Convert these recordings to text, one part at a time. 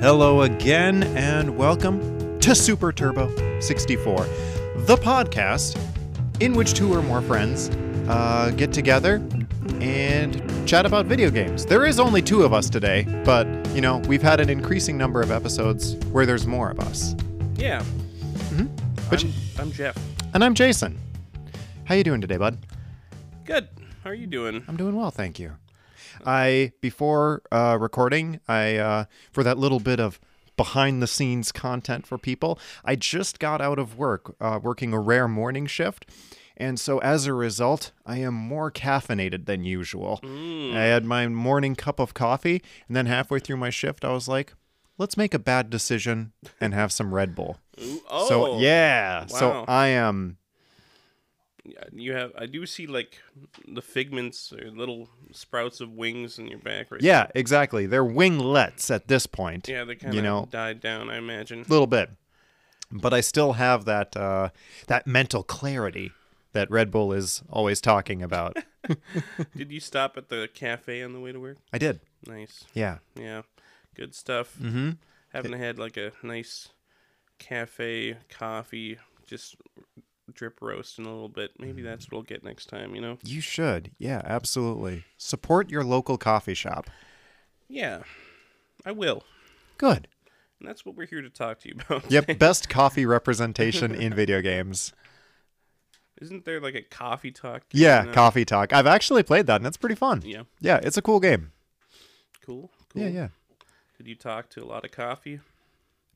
Hello again, and welcome to Super Turbo 64, the podcast in which two or more friends uh, get together and chat about video games. There is only two of us today, but you know we've had an increasing number of episodes where there's more of us. Yeah. But I'm, I'm Jeff. And I'm Jason. How you doing today, bud? Good. How are you doing? I'm doing well, thank you. I before uh, recording, I uh, for that little bit of behind the scenes content for people, I just got out of work, uh, working a rare morning shift. And so as a result, I am more caffeinated than usual. Mm. I had my morning cup of coffee, and then halfway through my shift, I was like, let's make a bad decision and have some Red Bull. Ooh, oh. So, yeah. So. I am You have. I do see like the figments or little sprouts of wings in your back right Yeah, exactly. They're winglets at this point. Yeah, they kind of you know, died down. I imagine. a little bit. But I still have that uh, that mental clarity that Red Bull is always talking about. Did you stop at the cafe on the way to work? I did. Nice. Yeah. Yeah. Good stuff. Mm-hmm. Haven't had like a nice cafe coffee, just drip roasting a little bit. Maybe that's mm. what I'll get next time. You know. You should. Yeah, absolutely. Support your local coffee shop. Yeah. I will. Good. And that's what we're here to talk to you about. Yep, best coffee representation in video games. Isn't there like a coffee talk? Yeah, now? Coffee Talk. I've actually played that and it's pretty fun. Yeah. Yeah, it's a cool game. Cool. Cool. Yeah, yeah. Did you talk to a lot of coffee?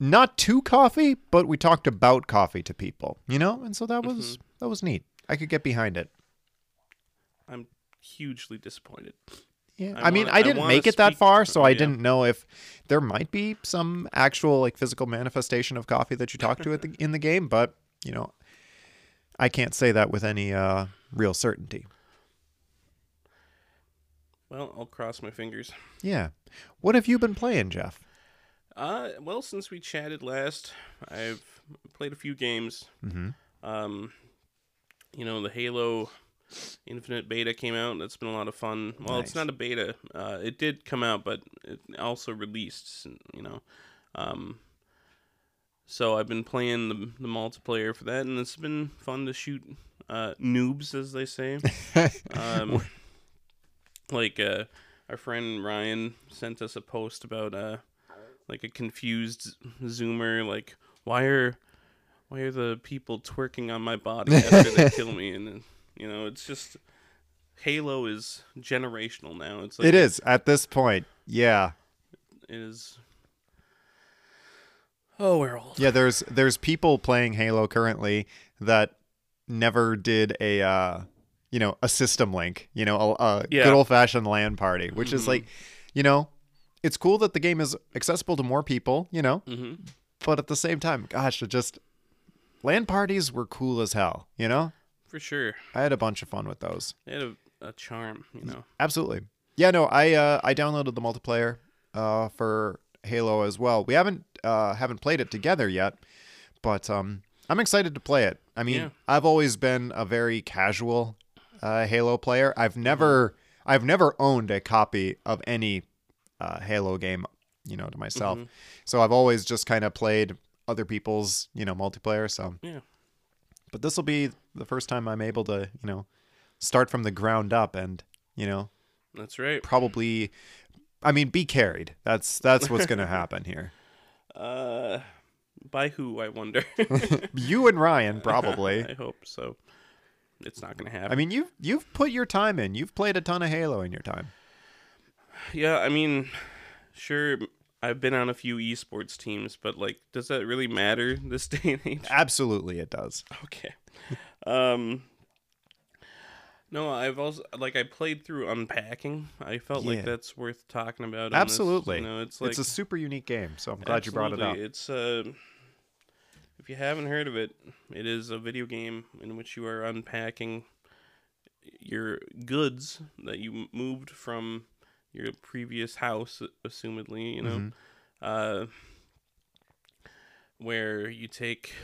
Not too coffee, but we talked about coffee to people, you know? And so that was that was neat. I could get behind it. I'm hugely disappointed. Yeah, I I, mean, wanna- I I didn't wanna make it that far, so I yeah. didn't know if there might be some actual like physical manifestation of coffee that you talk to at the, in the game. But you know, I can't say that with any uh, real certainty. Well, I'll cross my fingers. Yeah, what have you been playing, Jeff? Uh, well, since we chatted last, I've played a few games. Mm-hmm. Um, you know, the Halo Infinite beta came out. That's been a lot of fun. Well, it's not a beta. Uh, it did come out, but it also released. You know, um, so I've been playing the the multiplayer for that, and it's been fun to shoot uh, noobs, as they say. Um, like uh, our friend Ryan sent us a post about uh, like a confused Zoomer, like why are why are the people twerking on my body after they kill me? And then, you know, it's just Halo is generational now. It's like It is at this point. Yeah, It is. Oh, we're old. yeah. There's there's people playing Halo currently that never did a uh, you know a system link. You know, a, a Yeah. good old fashioned LAN party, which is Mhm. like, you know, it's cool that the game is accessible to more people. You know, hmm but at the same time, gosh, it just LAN parties were cool as hell. You know, For sure. I had a bunch of fun with those. They had a, a charm, you know. Absolutely. Yeah, no, I uh, I downloaded the multiplayer uh, for Halo as well. We haven't uh, haven't played it together yet, but um, I'm excited to play it. I mean, Yeah. I've always been a very casual uh, Halo player. I've never I've never owned a copy of any uh, Halo game, you know, to myself. Mhm. So I've always just kind of played other people's, you know, multiplayer. So Yeah. but this will be the first time I'm able to, you know, start from the ground up and, you know, That's right. probably I mean be carried. That's that's what's going to happen here. Uh, by who, I wonder. You and Ryan probably. I hope so. It's not going to happen. I mean, you've you've put your time in. You've played a ton of Halo in your time. Yeah, I mean, sure, I've been on a few esports teams, but like, does that really matter this day and age? Absolutely it does. Okay. um. No, I've also like I played through Unpacking. I felt Yeah. like that's worth talking about. on this, Absolutely. you know, it's like it's a super unique game, so I'm glad you brought it up. It's uh, if you haven't heard of it, it is a video game in which you are unpacking your goods that you moved from your previous house, assumedly. You know, Mhm. uh, where you take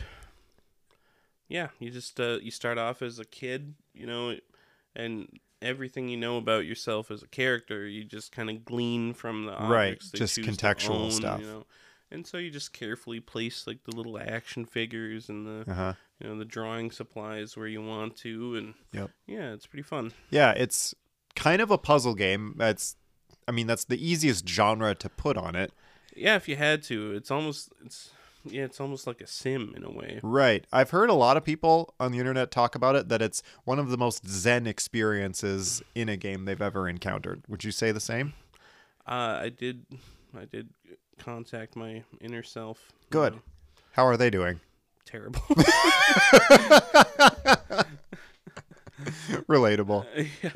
yeah you just uh, you start off as a kid you know and everything you know about yourself as a character you just kind of glean from the Right, just contextual own, stuff. you know and so you just carefully place like the little action figures and the Uh huh. you know the drawing supplies where you want to, and Yep. yeah, it's pretty fun. Yeah, it's kind of a puzzle game. That's, I mean, that's the easiest genre to put on it. Yeah, if you had to, it's almost it's yeah, it's almost like a sim in a way. Right. I've heard a lot of people on the internet talk about it that it's one of the most zen experiences in a game they've ever encountered. Would you say the same? Uh, I did I did contact my inner self. Good. Uh, How are they doing? terrible. Relatable. yeah.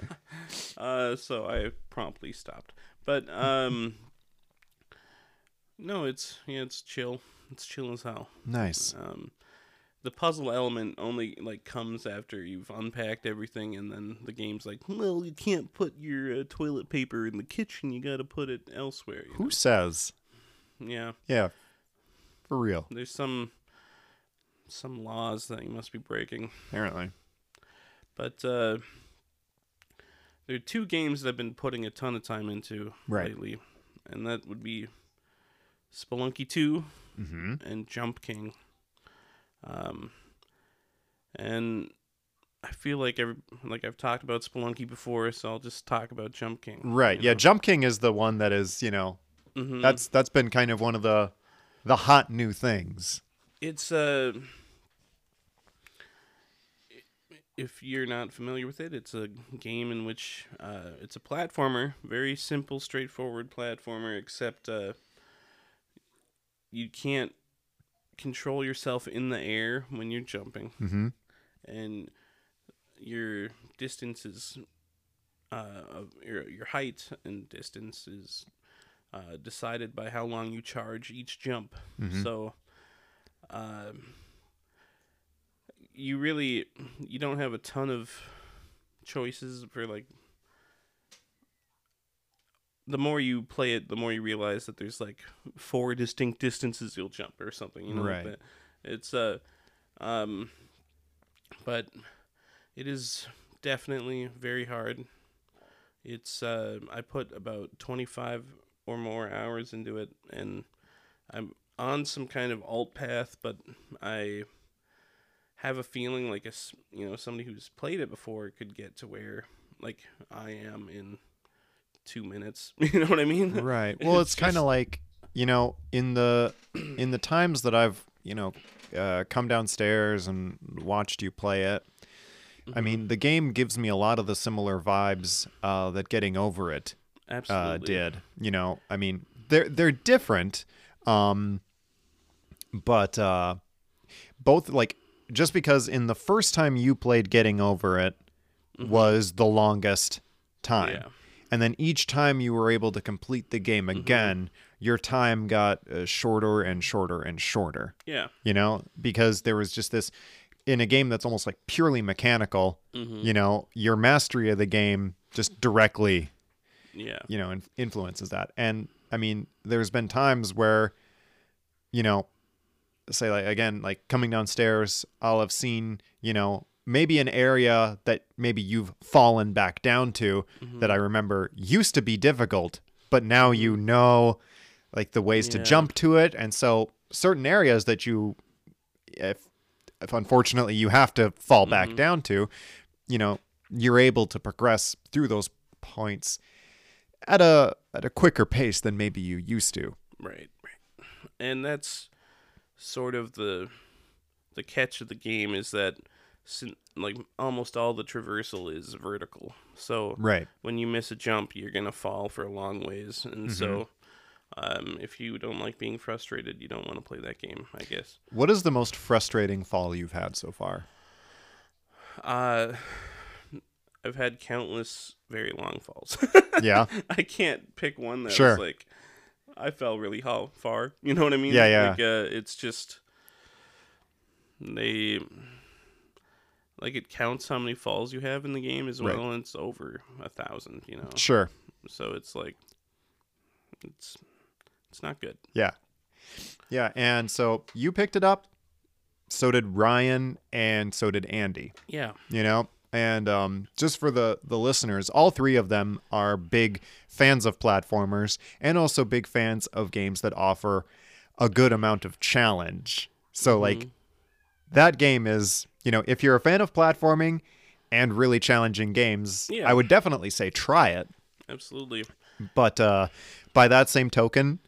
Uh, so I promptly stopped. But um, no, it's yeah, it's chill. It's chill as hell. Nice. Um, the puzzle element only like comes after you've unpacked everything, and then the game's like, well, you can't put your uh, toilet paper in the kitchen. You got to put it elsewhere. Who says? Yeah, Yeah. For real. there's some some laws that you must be breaking. Apparently. But uh, there are two games that I've been putting a ton of time into Right. lately, and that would be Spelunky 2 Mm-hmm. and Jump King. Um, and I feel like every like I've talked about Spelunky before, so I'll just talk about Jump King. Right. Yeah. Jump King is the one that is, you know, hmm that's that's been kind of one of the the hot new things. it's uh if you're not familiar with it it's a game in which uh, it's a platformer very simple straightforward platformer except uh, you can't control yourself in the air when you're jumping Mm-hmm. and your distance is uh, your, your height and distance is uh, decided by how long you charge each jump. Mhm. So, um, you really you don't have a ton of choices for like. The more you play it, the more you realize that there's like four distinct distances you'll jump or something. You know, Right. like. It's uh, um, but it is definitely very hard. It's uh, I put about twenty five or more hours into it, and I'm on some kind of alt path, but I have a feeling like a you know somebody who's played it before could get to where like I am in two minutes. you know what I mean? Right. Well, it's, It's kind of just- like you know in the in the times that I've you know uh, come downstairs and watched you play it. I Mm-hmm. mean, the game gives me a lot of the similar vibes uh, that Getting Over It uh, did. You know, I mean, they're they're different, um, but uh, both like just because in the first time you played Getting Over It was the longest time, Mm-hmm. Yeah. and then each time you were able to complete the game Mm-hmm. again, your time got uh, shorter and shorter and shorter. Yeah. You know, because there was just this in a game that's almost like purely mechanical. Mm-hmm. You know, your mastery of the game just directly Yeah. you know, in- influences that. And I mean, there's been times where, you know, say like again, like coming downstairs, I'll have seen, you know, maybe an area that maybe you've fallen back down to mm-hmm. that I remember used to be difficult, but now you mm-hmm. know like the ways to jump to it. And so certain areas that you if if unfortunately you have to fall back mm-hmm. down to, you know, you're able to progress through those points at a at a quicker pace than maybe you used to. Right, right. And that's sort of the the catch of the game is that like almost all the traversal is vertical. So Right. when you miss a jump, you're to fall for a long ways. And so um, if you don't like being frustrated, you don't want to play that game, I guess. What is the most frustrating fall you've had so far? Uh I've had countless very long falls. Yeah. I can't pick one that Sure. like I fell really how far. You know what I mean? Yeah, yeah. Like uh, it's just they like it counts how many falls you have in the game as Right. well, and it's over a thousand. You know, Sure. so it's like it's it's not good. Yeah. Yeah, and so you picked it up, so did Ryan and so did Andy. Yeah, you know and um, just for the the listeners all three of them are big fans of platformers and also big fans of games that offer a good amount of challenge. So like that game is, you know, if you're a fan of platforming and really challenging games, Yeah. I would definitely say try it. Absolutely. But uh by that same token,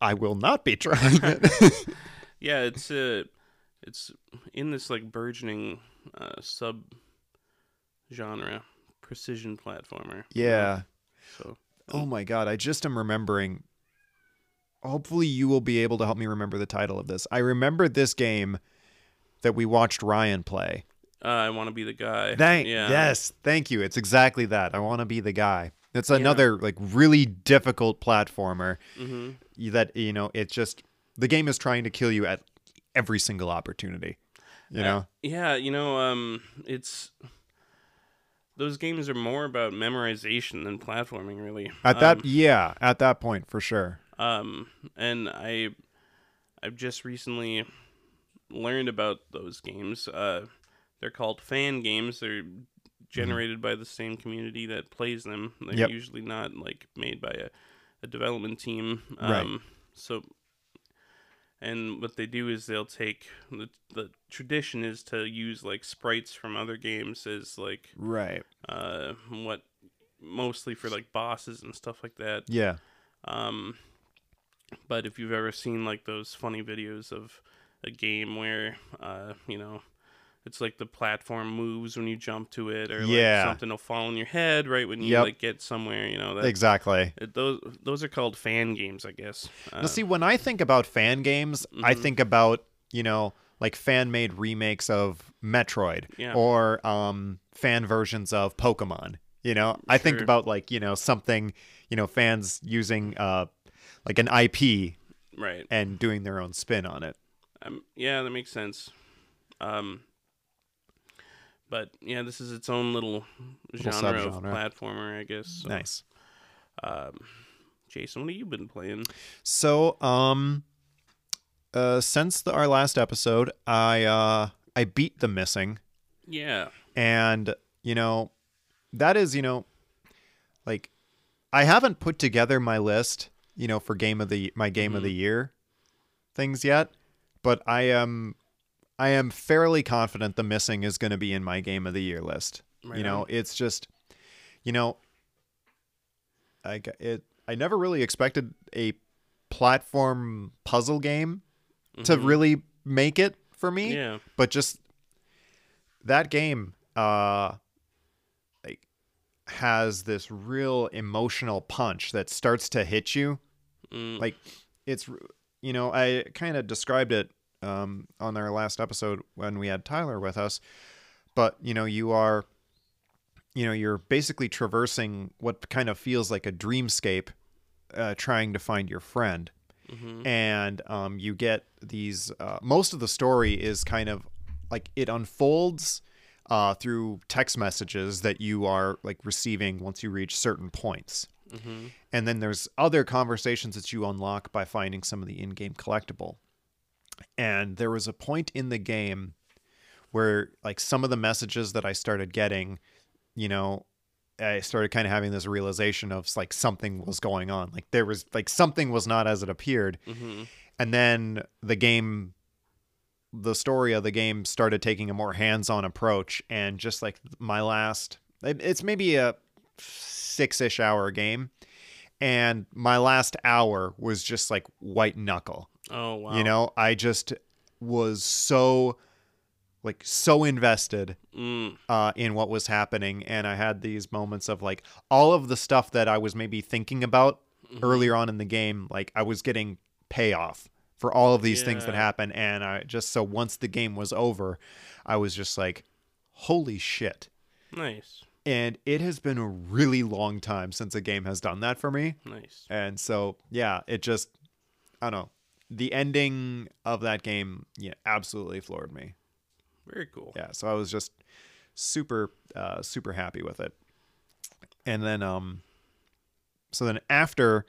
I will not be trying it. Yeah, it's uh it's in this like burgeoning uh sub genre precision platformer. yeah. So Oh my god, I just am remembering. Hopefully, you will be able to help me remember the title of this. I remember this game that we watched Ryan play. uh, I want to be the guy. Thank yeah. yes, thank you. It's exactly that. I want to be the guy. It's another like really difficult platformer hmm that you know. It just the game is trying to kill you at every single opportunity. You know, Yeah, you know, um, it's those games are more about memorization than platforming, really. at that Um, yeah, at that point for sure. um, and I, I've just recently learned about those games. Uh, they're called fan games. They're generated by the same community that plays them. They're Yep. usually not like made by a, a development team. Right. Um, So, and what they do is they'll take the the tradition is to use like sprites from other games as like Right. uh what mostly for like bosses and stuff like that. Yeah. Um, but if you've ever seen like those funny videos of a game where, uh, you know, it's like the platform moves when you jump to it, or Yeah. like something will fall on your head right when you Yep. like get somewhere. You know that Exactly. it- those those are called fan games, I guess. Uh, Now, see, when I think about fan games, I Mhm. think about you know like fan made remakes of Metroid Yeah. or um, fan versions of Pokemon. You know, I think about like you know something you know fans using uh, like an IP right. and doing their own spin on it. Um, yeah, that makes sense. Um, but yeah, this is its own little Little genre of platformer, I guess. So, Nice. Um, Jason, what have you been playing? So, um, uh, since the, our last episode, I uh, I beat the missing. Yeah. and you know that is you know like i haven't put together my list you know for game of the my game of the year things yet but i am i am fairly confident the missing is going to be in my game of the year list Right you know on. it's just you know i it i never really expected a platform puzzle game to Mhm. really make it for me Yeah. but just that game uh like has this real emotional punch that starts to hit you Mm, like it's you know i kind of described it um on our last episode when we had tyler with us but you know you are you know you're basically traversing what kind of feels like a dreamscape uh, trying to find your friend mhm. and um, you get these uh, most of the story is kind of like it unfolds uh, through text messages that you are like receiving once you reach certain points Mhm. and then there's other conversations that you unlock by finding some of the in-game collectible and there was a point in the game where like some of the messages that i started getting you know i started kind of having this realization of like something was going on. Like there was like something was not as it appeared. Mhm. and then the game the story of the game started taking a more hands-on approach and just like my last it's maybe a six-ish hour game. And my last hour was just like white knuckle Oh wow. you know i just was so like so invested Mm, uh, in what was happening and i had these moments of like all of the stuff that i was maybe thinking about mhm. earlier on in the game like i was getting payoff for all of these things that Yeah. happen and i just so once the game was over i was just like holy shit Nice. and it has been a really long time since a game has done that for me Nice. and so yeah it just i don't know the ending of that game yeah absolutely floored me Very cool. yeah so i was just super uh super happy with it and then um so then after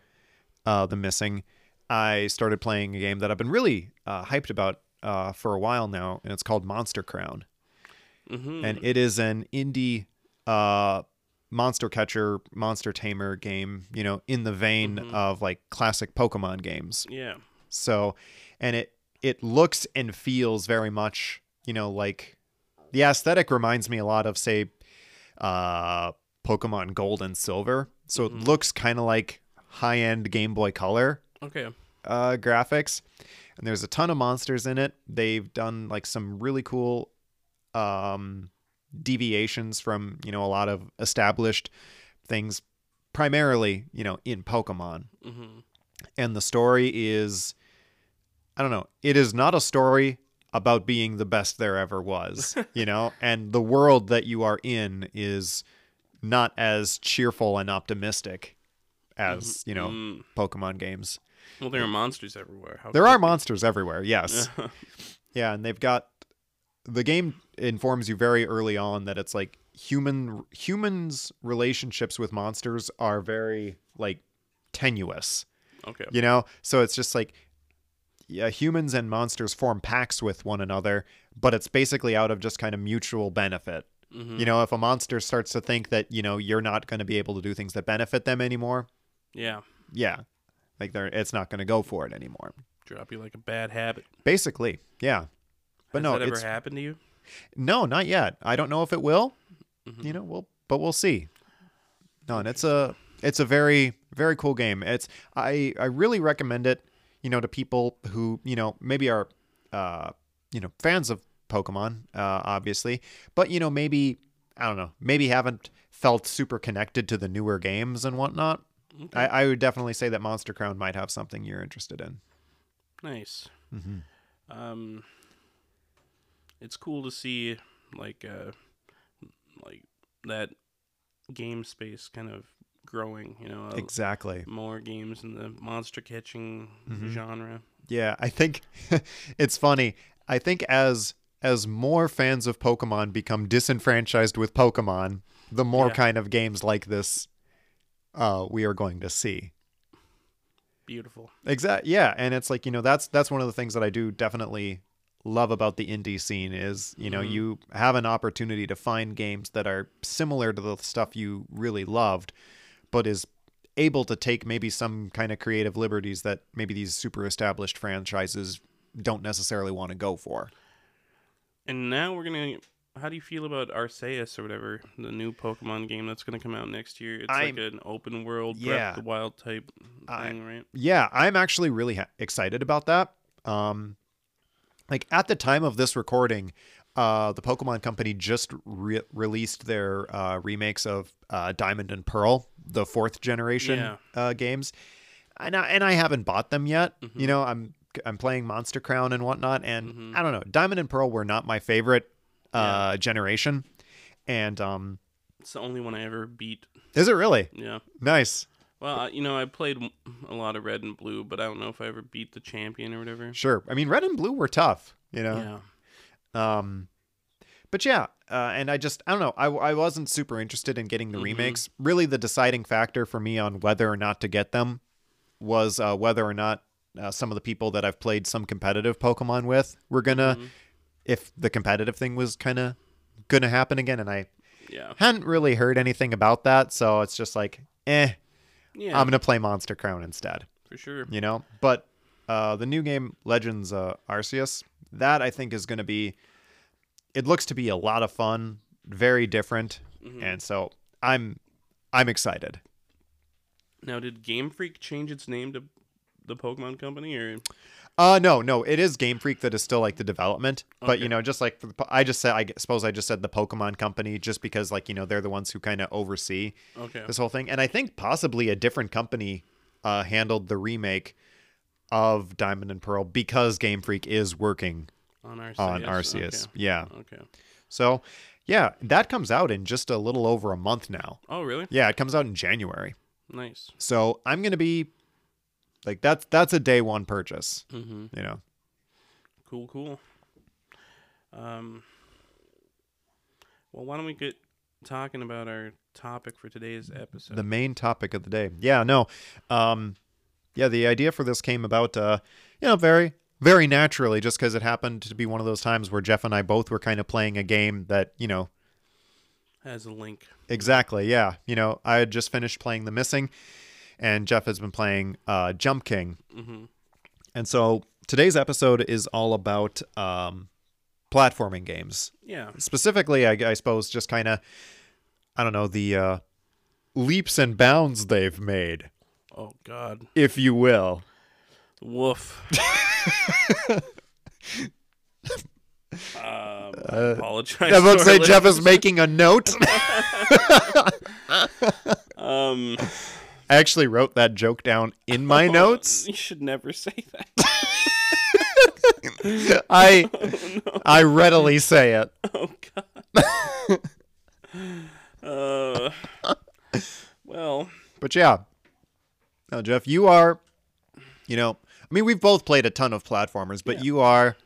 uh the missing i started playing a game that i've been really uh hyped about uh for a while now and it's called monster crown Mm-hmm. and it is an indie uh monster catcher monster tamer game you know in the vein Mhm. of like classic pokemon games yeah. So, and it it looks and feels very much, you know, like the aesthetic reminds me a lot of say uh Pokemon Gold and Silver. So it Mhm. looks kind of like high-end Game Boy Color Okay. uh, graphics, and there's a ton of monsters in it. They've done like some really cool um, deviations from you know a lot of established things, primarily you know in Pokemon. hmm And the story is, I don't know, it is not a story about being the best there ever was, you know, and the world that you are in is not as cheerful and optimistic as you know Mm. Pokemon games. Well, there are monsters everywhere. How There are they- monsters everywhere, yes. Yeah, and they've got the game informs you very early on that it's like human humans relationships with monsters are very like tenuous, okay. you know? So it's just like yeah, humans and monsters form pacts with one another, but it's basically out of just kind of mutual benefit. hmm You know, if a monster starts to think that, you know, you're not going to be able to do things that benefit them anymore, Yeah. yeah. Like they're it's not going to go for it anymore. Drop you like a bad habit. Basically, yeah. But Has no, that ever it's happened to you? No, not yet. I don't know if it will. Mhm. You know, we'll but we'll see. No, and it's a it's a very very cool game. It's I I really recommend it. You know, to people who you know maybe are uh you know fans of Pokemon, uh, obviously, but you know maybe I don't know maybe haven't felt super connected to the newer games and whatnot. Okay. I, I would definitely say that Monster Crown might have something you're interested in. Nice. Mm-hmm. Um, it's cool to see like uh, like that game space kind of growing. You know, Exactly. more games in the monster catching Mhm. genre. Yeah, I think it's funny. I think as as more fans of Pokemon become disenfranchised with Pokemon, the more Yeah. kind of games like this uh, we are going to see. Beautiful. Exact. Yeah, and it's like you know that's that's one of the things that I do definitely love about the indie scene is you know Mhm. you have an opportunity to find games that are similar to the stuff you really loved, but is able to take maybe some kind of creative liberties that maybe these super established franchises don't necessarily want to go for. And now we're gonna. How do you feel about Arceus or whatever the new Pokemon game that's gonna come out next year? It's I'm- like an open world Breath Yeah. of the Wild type I- thing, right? Yeah, I'm actually really ha- excited about that. Um, like at the time of this recording, uh, the Pokemon Company just re- released their uh, remakes of uh, Diamond and Pearl, the fourth generation Yeah. uh, games, and I, and I haven't bought them yet. Mhm. You know, I'm I'm playing Monster Crown and whatnot, and Mhm. I don't know. Diamond and Pearl were not my favorite uh, generation, and um, It's the only one I ever beat. is it really Yeah. nice? Well, you know, I played a lot of Red and Blue, but I don't know if I ever beat the champion or whatever. Sure. I mean, Red and Blue were tough. You know. Yeah. Um, but yeah, uh, and I just I don't know. I, I wasn't super interested in getting the Mhm. remakes. Really, the deciding factor for me on whether or not to get them was uh, whether or not uh, some of the people that I've played some competitive Pokemon with were gonna, Mhm. if the competitive thing was kind of gonna happen again. And I Yeah. hadn't really heard anything about that, so it's just like, eh, Yeah. I'm gonna play Monster Crown instead for sure. you know but uh the new game legends uh arceus that i think is going to be it looks to be a lot of fun very different Mhm. and so i'm i'm excited Now, did Game Freak change its name to the Pokemon Company, or uh no no it is game freak that is still like the development but you know just like for the, i just said i suppose i just said the pokemon company just because like you know they're the ones who kind of oversee okay? this whole thing and i think possibly a different company uh handled the remake of diamond and pearl because game freak is working On Arceus. on arceus yeah Okay. okay. So, yeah, that comes out in just a little over a month now. Oh, really? Yeah, it comes out in January. Nice. So, I'm going to be like that's that's a day one purchase, Mm-hmm. you know. Cool. Cool. Um. Well, why don't we get talking about our topic for today's episode? The main topic of the day. Yeah, no. Um yeah, the idea for this came about uh you know, very very naturally just cuz it happened to be one of those times where Jeff and I both were kind of playing a game that, you know, Has a link. exactly, yeah. You know, I had just finished playing The Missing and Jeff has been playing uh Jump King Mm-hmm. And so today's episode is all about um, platforming games. Yeah. Specifically, I, I suppose, just kind of, I don't know, the uh, leaps and bounds they've made, Oh God. if you will. Woof. um, I apologize. I'm about to say Jeff is making a note. Um, I actually wrote that joke down in my oh, notes. You should never say that. I I readily say it. Oh God. uh, well, But yeah. Now, Jeff, you are, you know, I mean, we've both played a ton of platformers, but Yeah. you are,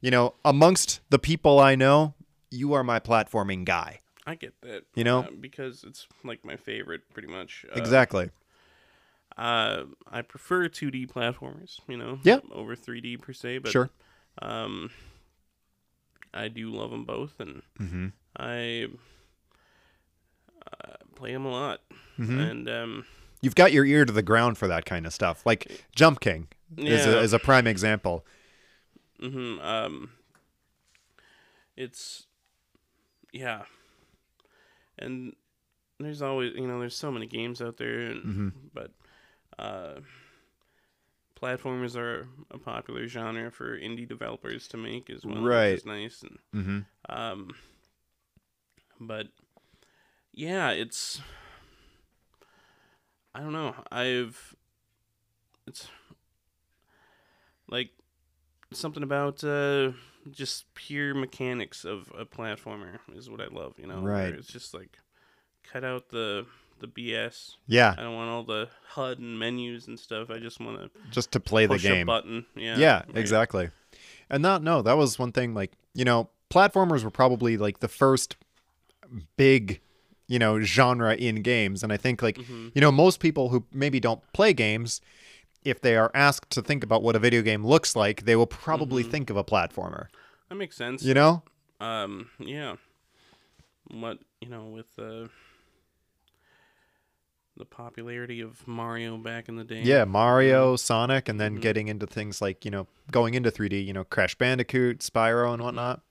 you know, amongst the people I know, you are my platforming guy. I get that. You know? uh, because it's like my favorite, pretty much. Uh, exactly. Uh, I prefer 2D platformers, you know, Yeah. over 3D per se, but Sure. um, I do love them both, and Mm-hmm. I uh, play them a lot. Mm-hmm. And um, You've got your ear to the ground for that kind of stuff. Like Jump King is, a, is a prime example. hmm um, it's yeah, and there's always you know there's so many games out there, and, Mhm. but uh, platformers are a popular genre for indie developers to make as well, Right. Which is nice, and Mm-hmm. um, but yeah, it's I don't know. I've it's like something about uh just pure mechanics of a platformer is what I love, you know. Right. It's just like cut out the the BS. Yeah, I don't want all the HUD and menus and stuff. I just want to just to play the game. button. Yeah. Yeah, right. exactly. And that no, that was one thing. Like you know, platformers were probably like the first big, you know, genre in games. And I think like Mhm. you know most people who maybe don't play games, if they are asked to think about what a video game looks like, they will probably Mhm. think of a platformer. That makes sense. You know? Um, yeah. What you know with the the popularity of Mario back in the day. Yeah, Mario, Sonic, and then Mhm. getting into things like you know going into 3D. You know, Crash Bandicoot, Spyro, and whatnot.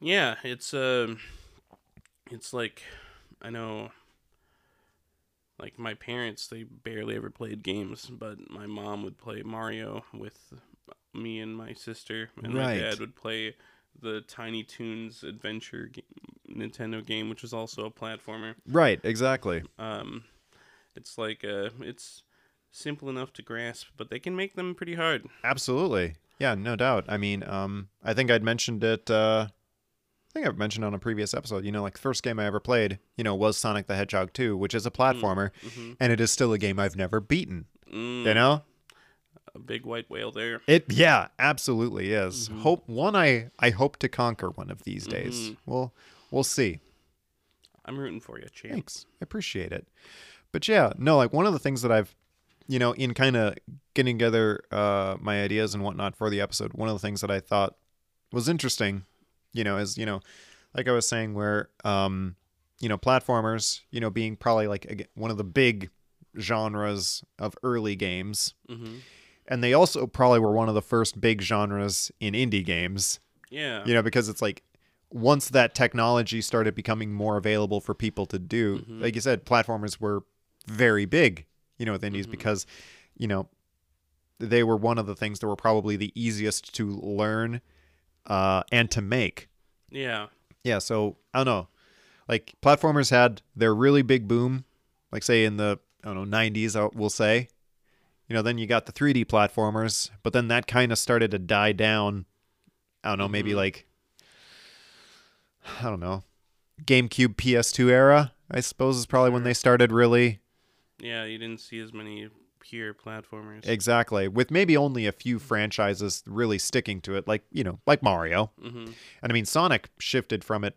Yeah, it's um, it's like I know. Like my parents, they barely ever played games, but my mom would play Mario with me and my sister, and my dad would play the Tiny Toons Adventure ga- Nintendo game, which was also a platformer. Right. Exactly. Um, it's like uh, it's simple enough to grasp, but they can make them pretty hard. Absolutely. Yeah, no doubt. I mean, um, I think I'd mentioned it. Uh, I think I've mentioned on a previous episode. You know, like the first game I ever played, you know, was Sonic the Hedgehog 2, which is a platformer, hmm and it is still a game I've never beaten. Mm, You know, a big white whale there. it. Yeah, absolutely is. Mhm. Hope one. I I hope to conquer one of these days. Mhm. We'll we'll see. I'm rooting for you, champ. Thanks. I appreciate it. But yeah, no, like one of the things that I've, you know, in kind of getting together uh, my ideas and whatnot for the episode, one of the things that I thought was interesting, you know, as you know, like I was saying, where, um, you know, platformers, you know, being probably like one of the big genres of early games. hmm And they also probably were one of the first big genres in indie games Yeah. you know because it's like once that technology started becoming more available for people to do Mhm. like you said platformers were very big you know with indies Mhm. because you know they were one of the things that were probably the easiest to learn uh, and to make Yeah. yeah so i don't know like platformers had their really big boom like say in the i don't know 90s I- we'll say you know then you got the 3d platformers but then that kind of started to die down i don't know maybe Mhm. like i don't know gamecube ps2 era i suppose is probably when they started really Yeah. You didn't see as many pure platformers. exactly with maybe only a few franchises really sticking to it like you know like mario hmm and i mean sonic shifted from it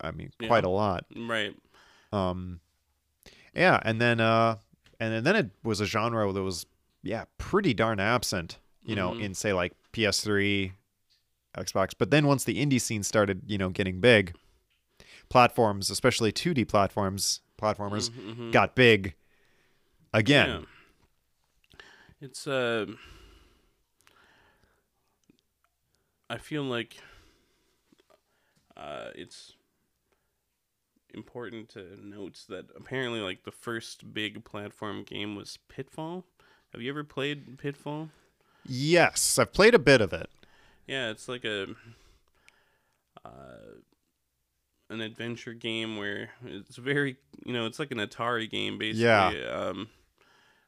i mean quite a lot Right. Um, yeah, and then uh, and then- then it was a genre that was yeah pretty darn absent, you know, Mhm. in say like PS3, Xbox. But then once the indie scene started, you know, getting big, platforms, especially 2D platforms, platformers Mhm, mhm. got big again. Yeah. It's uh I feel like uh it's important to note that apparently like the first big platform game was Pitfall. Have you ever played Pitfall? Yes, I've played a bit of it. Yeah, it's like a uh, an adventure game where it's very you know it's like an Atari game basically. Yeah. Um,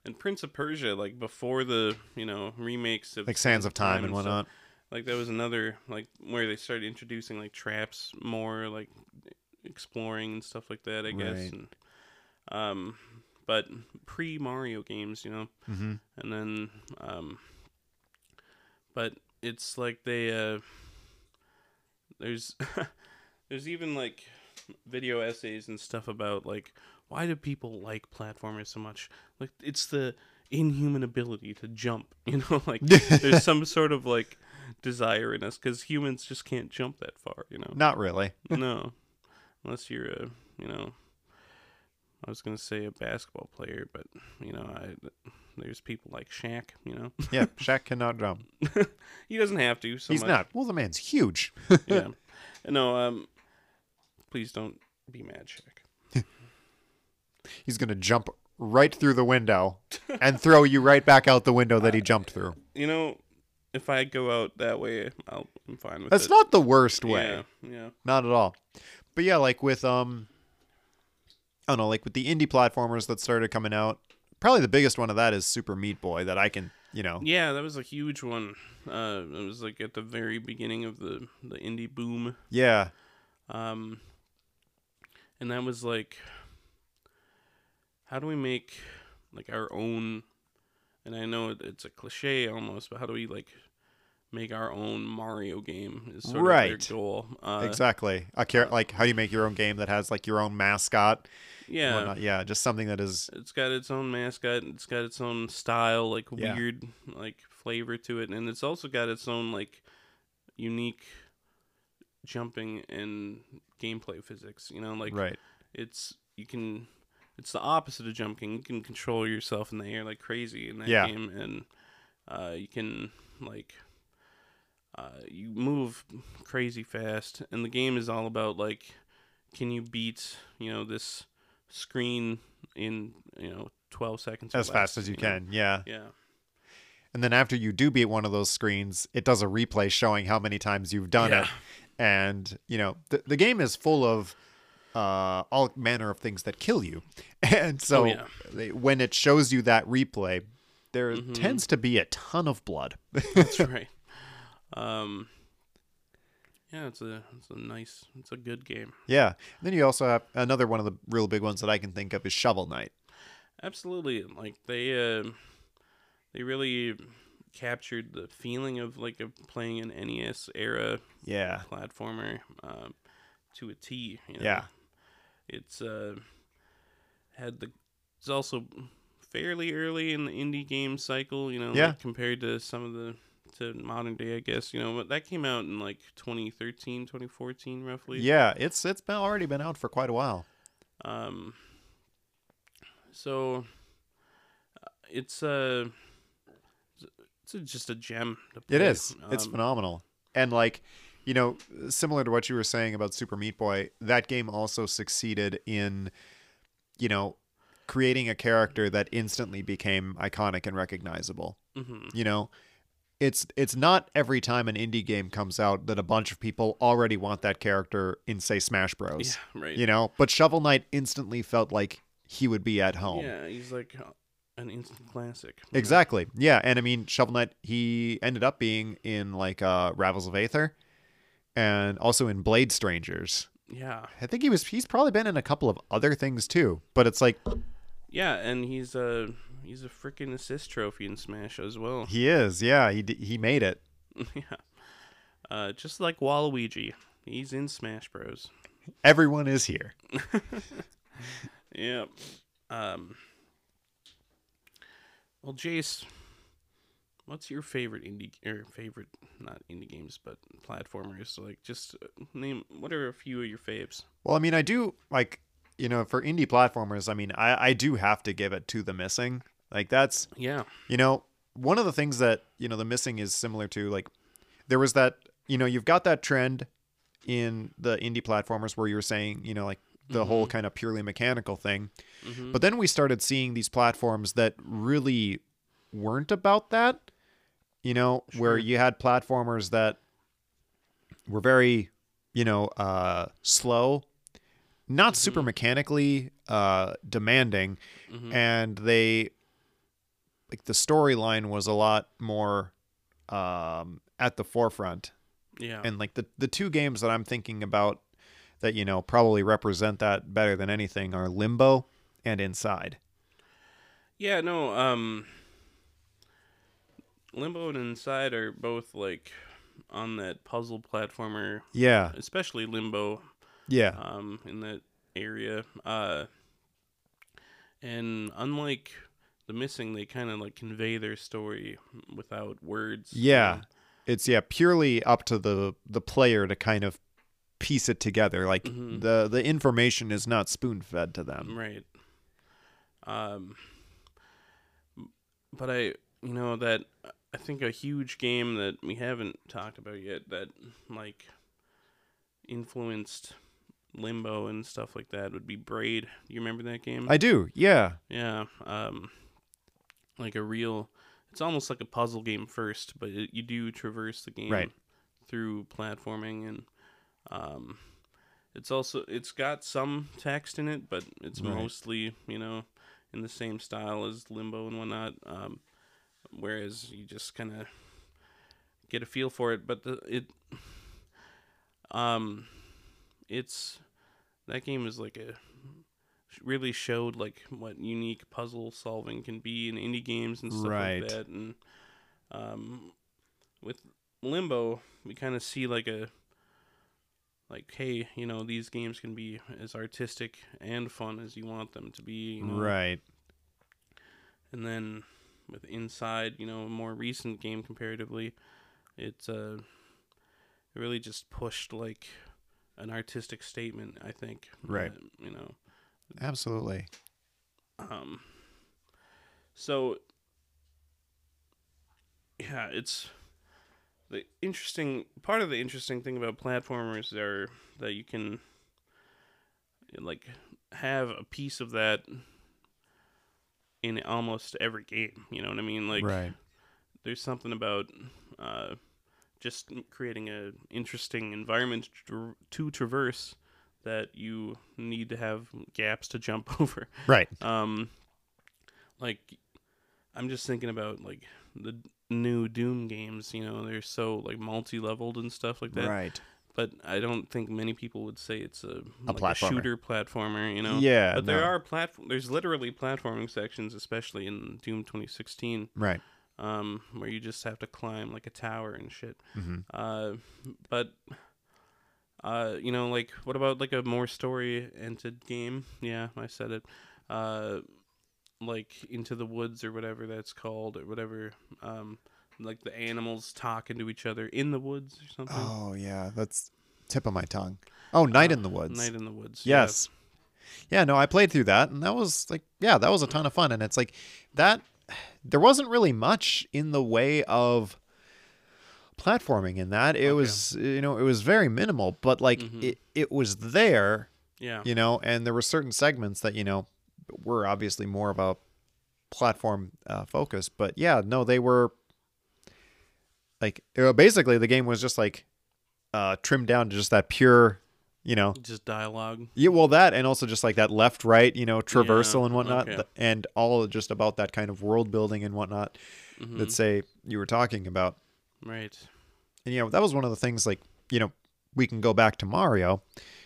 and Prince of Persia, like before the you know remakes of Like Sands of Time and stuff, whatnot. like that was another like where they started introducing like traps more like exploring and stuff like that. I guess. Right. And, um, but pre Mario games, you know hmm and then um but it's like they uh there's there's even like video essays and stuff about like why do people like platformers so much like it's the inhuman ability to jump you know like there's some sort of like desire in us because humans just can't jump that far you know Not really. no unless you're a you know i was gonna say a basketball player but you know i there's people like Shaq, you know Yeah, Shaq cannot jump. he doesn't have to so He's much. not. Well, the man's huge. yeah no um please don't be mad Shaq He's gonna jump right through the window and throw you right back out the window that he jumped through. you know if i go out that way I'll, i'm fine with that. That's it not the worst way. yeah yeah Not at all. But yeah, like with um I don't know, like with the indie platformers that started coming out, probably the biggest one of that is Super Meat Boy that I can, you know. yeah that was a huge one uh it was like at the very beginning of the the indie boom Yeah. Um, and that was like, how do we make like our own? And I know it's a cliche almost, but how do we like make our own Mario game? Is sort Right. of their goal. Uh, exactly. A char- like how you make your own game that has like your own mascot. Yeah. Yeah, just something that is It's got its own mascot. It's got its own style, like Yeah. weird, like flavor to it, and it's also got its own like unique jumping and gameplay physics. You know, like right. it's you can it's the opposite of jumping. You can control yourself in the air like crazy in that Yeah. game, and uh, you can like uh, you move crazy fast. And the game is all about like, can you beat you know this screen in you know twelve seconds or As fast as you know? can. Yeah. Yeah, And then after you do beat one of those screens, it does a replay showing how many times you've done Yeah. it. And, you know, the, the game is full of uh, all manner of things that kill you. And so Oh, yeah. they, when it shows you that replay, there Mhm. tends to be a ton of blood. that's right. Um, yeah, it's a it's a nice it's a good game. yeah. And then you also have another one of the real big ones that I can think of is Shovel Knight. Absolutely, like they uh, they really captured the feeling of like of playing an NES era Yeah. platformer um, to a T. You know? Yeah. It's uh had the it's also fairly early in the indie game cycle. You know, Yeah. like, compared to some of the to modern day, I guess. You know, but that came out in like 2013, 2014, roughly. Yeah. It's it's been already been out for quite a while. Um. So, uh, it's uh, it's just a gem. To play. It is. It's Um, phenomenal. And like, you know, similar to what you were saying about Super Meat Boy, that game also succeeded in, you know, creating a character that instantly became iconic and recognizable. mhm. You know, it's it's not every time an indie game comes out that a bunch of people already want that character in say Smash Bros. Yeah. Right. You know, but Shovel Knight instantly felt like he would be at home. Yeah, he's like uh, an instant classic. know? Exactly. Yeah, and I mean Shovel Knight he ended up being in like uh Rivals of Aether and also in Blade Strangers. Yeah. I think he was he's probably been in a couple of other things too, but it's like Yeah, and he's a he's a freaking assist trophy in Smash as well. he is. Yeah, he d- he made it. yeah. Uh, just like Waluigi, he's in Smash Bros. Everyone is here. Yep. Um. Well, Jace, what's your favorite indie or favorite not indie games but platformers? So, like, just uh, name what are a few of your faves? Well, I mean, I do like you know, for indie platformers, I mean, I I do have to give it to The Missing. Like that's, Yeah. you know, one of the things that you know the missing is similar to like there was that you know you've got that trend in the indie platformers where you were saying you know like the whole kind of purely mechanical thing Mhm. but then we started seeing these platforms that really weren't about that you know where you had platformers that were very you know uh slow not super Mhm. mechanically uh demanding Mhm. and they like the storyline was a lot more um at the forefront yeah. and like the the two games that I'm thinking about that you know probably represent that better than anything are Limbo and Inside. Yeah, no, um Limbo and Inside are both like on that puzzle platformer, Yeah, especially Limbo, yeah, um, in that area. Uh and unlike the missing, they kind of like convey their story without words. Yeah. it's yeah purely up to the the player to kind of piece it together. Like Mhm. the the information is not spoon fed to them. Right. Um, but I, you know, that I think a huge game that we haven't talked about yet that like influenced Limbo and stuff like that would be Braid. You remember that game? I do. Yeah, yeah. Um, like a real. It's almost like a puzzle game first, but it, you do traverse the game Right. through platforming and um, it's also it's got some text in it, but it's Right. mostly you know in the same style as Limbo and whatnot. Um, whereas you just kind of get a feel for it, but the it um it's that game is like a really showed like what unique puzzle solving can be in indie games and stuff Right. like that and um with limbo we kind of see like a like hey you know these games can be as artistic and fun as you want them to be you know? right. and then with inside you know a more recent game comparatively it's uh it really just pushed like an artistic statement i think Right. uh, you know Absolutely. um so yeah it's the interesting part of the interesting thing about platformers are that you can like have a piece of that in almost every game you know what i mean like right. there's something about uh, just creating an interesting environment to, to traverse that you need to have gaps to jump over. Right. Um, like I'm just thinking about like the new Doom games. You know, they're so like multi-leveled and stuff like that. Right. But I don't think many people would say it's a, like platformer. shooter platformer. You know. Yeah. But there no. are platform. There's literally platforming sections, especially in Doom 2016 Right. um, where you just have to climb like a tower and shit. hmm Uh, but uh, you know, like what about like a more story-oriented game? Yeah, I said it. Uh, like Into the Woods or whatever that's called or whatever. Um, like the animals talking to each other in the woods or something. Oh yeah, that's tip of my tongue. Oh, Night Uh, in the Woods. Night in the Woods. Yes. Yeah, no, I played through that and that was like yeah, that was a ton of fun and it's like that there wasn't really much in the way of platforming in that. It Okay. was you know, it was very minimal, but like Mhm. it it was there, Yeah. you know, and there were certain segments that, you know, were obviously more of a platform uh, focus, but yeah, no, they were like uh, basically the game was just like uh trimmed down to just that pure, you know, Just dialogue. yeah, well, that and also just like that left right, you know, traversal Yeah, and whatnot, okay. and all just about that kind of world building and whatnot Mhm. that say you were talking about. right. And you know, that was one of the things like you know we can go back to Mario,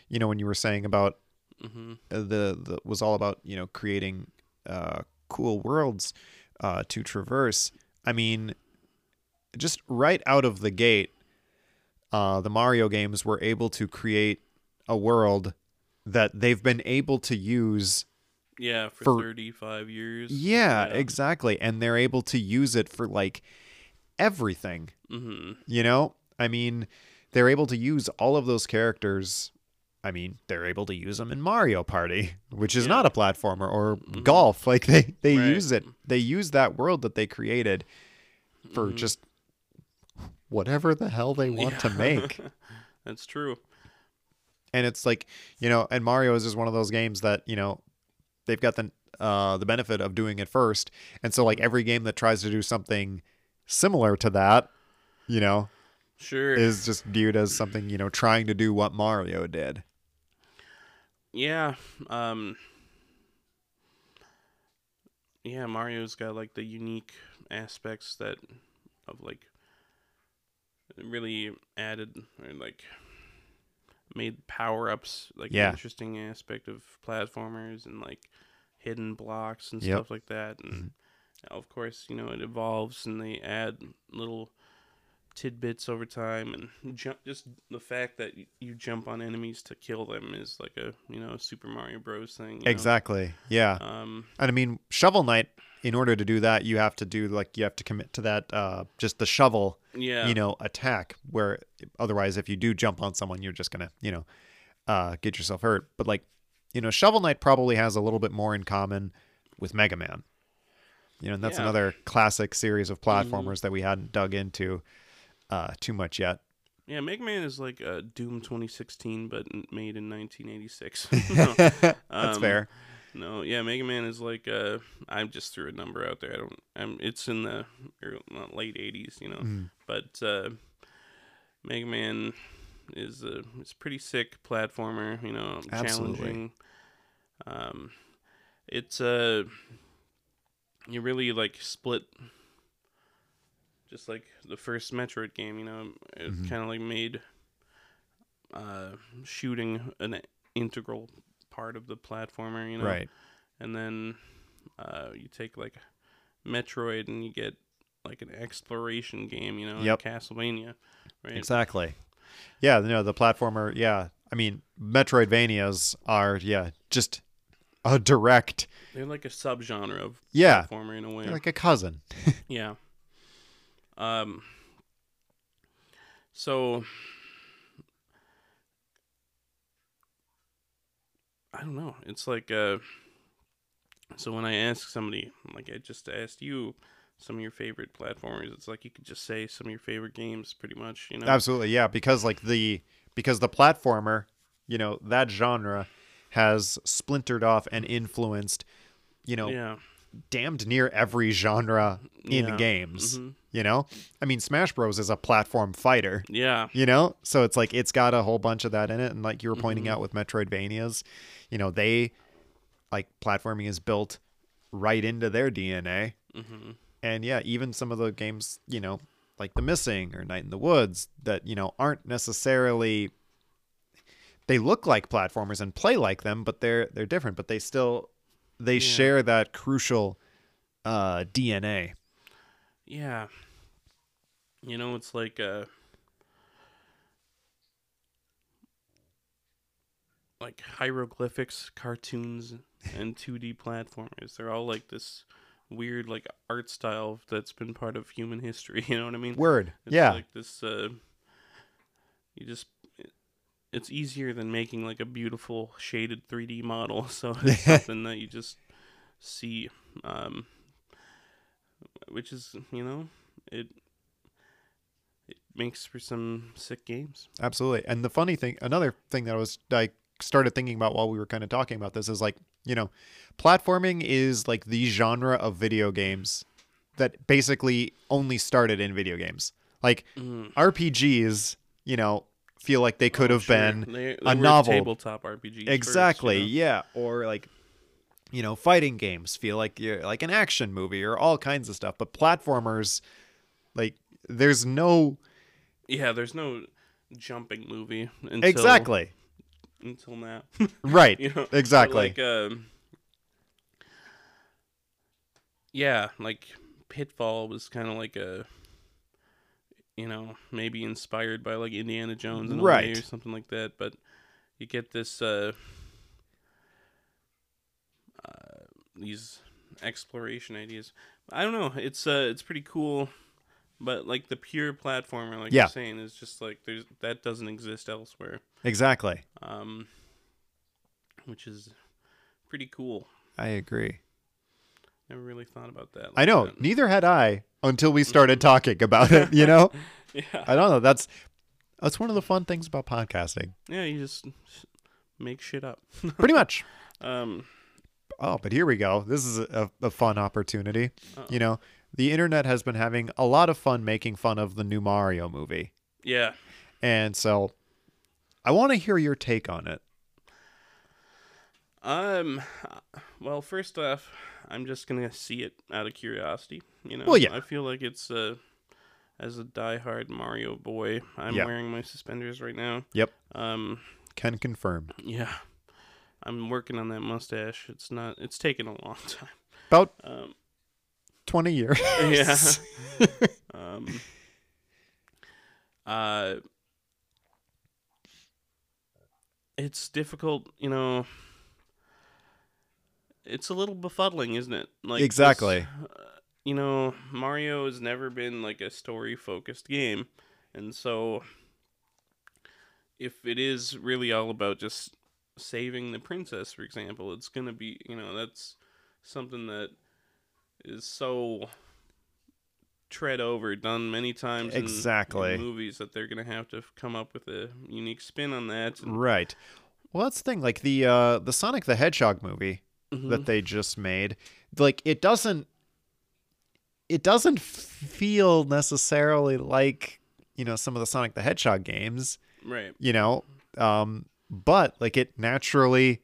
you know, when you were saying about hmm uh, the the was all about you know creating uh, cool worlds uh, to traverse. I mean, just right out of the gate, uh, the Mario games were able to create a world that they've been able to use. Yeah, for, For- 35 years. Yeah, exactly, and they're able to use it for like everything. hmm You know, I mean, they're able to use all of those characters. I mean, they're able to use them in Mario Party, which is Yeah. not a platformer or Mhm. golf. Like they they Right. use it. They use that world that they created for Mhm. just whatever the hell they want to make. That's true. and it's like you know and mario is just one of those games that you know they've got the uh the benefit of doing it first and so like every game that tries to do something similar to that you know Sure. is just viewed as something you know trying to do what mario did Yeah. Um Yeah, Mario's got like the unique aspects that of like really added or like made power-ups like Yeah. an interesting aspect of platformers and like hidden blocks and Yep. Mm-hmm. stuff like that and of course, you know, it evolves and they add little tidbits over time and jump just the fact that you jump on enemies to kill them is like a you know super mario bros. thing you know? exactly yeah. Um and i mean shovel knight in order to do that you have to do like you have to commit to that uh just the shovel yeah. you know attack where otherwise if you do jump on someone you're just gonna you know uh get yourself hurt. But like you know shovel knight probably has a little bit more in common with mega man. You know and that's Yeah. another classic series of platformers that we hadn't dug into uh too much yet. Yeah mega man is like uh, doom 2016 but made in 1986 that's Um, fair. no yeah mega man is like uh i just threw a number out there. I don't i'm it's in the late 80s you know. Mhm. but uh mega man is a it's pretty sick platformer you know Absolutely. challenging. Um it's uh you really like split just like the first metroid game you know it Mhm. kind of like made uh shooting an integral part of the platformer you know right and then uh, you take like Metroid and you get like an exploration game, you know, Yep. like Castlevania, right? exactly yeah no the platformer yeah i mean metroidvanias are yeah just a direct They're like a subgenre of yeah platformer in a way. they're like a cousin yeah. Um. So. I don't know. It's like uh. So when I ask somebody, like I just asked you, some of your favorite platformers, it's like you could just say some of your favorite games, pretty much. You know. Absolutely, yeah, because like the because the platformer, you know, that genre has splintered off and influenced, you know, Yeah. damned near every genre in Yeah. games. Mhm. You know? I mean, Smash Bros is a platform fighter, Yeah. you know? So it's like it's got a whole bunch of that in it and like you were pointing Mhm. out with Metroidvanias, you know, they like platforming is built right into their DNA. hmm and yeah even some of the games you know like the missing or night in the woods that you know aren't necessarily they look like platformers and play like them but they're they're different but they still they Yeah. share that crucial uh dna Yeah. You know, it's like uh like hieroglyphics, cartoons, and 2D platformers. They're all like this weird like art style that's been part of human history, you know what I mean? word It's yeah like this uh you just it's easier than making like a beautiful shaded 3D model, so it's something that you just see um which is, you know, it it makes for some sick games. absolutely and the funny thing another thing that I was i started thinking about while we were kind of talking about this is like you know platforming is like the genre of video games that basically only started in video games like Mm. RPGs, you know, feel like they could Oh, have sure. been They- they a novel. tabletop first, exactly, you know? yeah, or like you know, fighting games feel like you're like an action movie or all kinds of stuff, but platformers like there's no Yeah, there's no jumping movie until exactly until now. right. you know, but, Exactly. Like, um, yeah, like Pitfall was kind of like a, you know, maybe inspired by like Indiana Jones in Right. or something like that. But you get this, uh, uh, these exploration ideas. I don't know. It's uh, it's pretty cool. But like the pure platformer, like Yeah. you're saying, is just like there's that doesn't exist elsewhere. Exactly. Um, which is pretty cool. I agree. Never really thought about that. I know. that. Neither had I until we started talking about it. You know, Yeah. I don't know. That's that's one of the fun things about podcasting. Yeah, you just make shit up. Pretty much. Um, Oh, but here we go. This is a, a fun opportunity. Uh-oh. You know, the internet has been having a lot of fun making fun of the new Mario movie. yeah. And so I want to hear your take on it. Um. Well, first off, I'm just gonna see it out of curiosity. You know. Well, yeah. I feel like it's uh, as a diehard Mario boy, I'm Yeah. wearing my suspenders right now. Yep. Um. Can confirm. Yeah. I'm working on that mustache. It's not. It's taken a long time. About Um. 20 years. Yeah. Um. Uh. It's difficult, you know. It's a little befuddling, isn't it? Like Exactly. uh, you know, Mario has never been like a story-focused game, and so if it is really all about just saving the princess, for example, it's gonna be, you know, that's something that is so tread over, done many times in- Exactly. in, movies that they're gonna have to come up with a unique spin on that. and- right. Well, that's the thing. Like the uh, the Sonic the Hedgehog movie Mhm. that they just made, like it doesn't it doesn't feel necessarily like you know some of the Sonic the Hedgehog games. right. You know, um, but like it naturally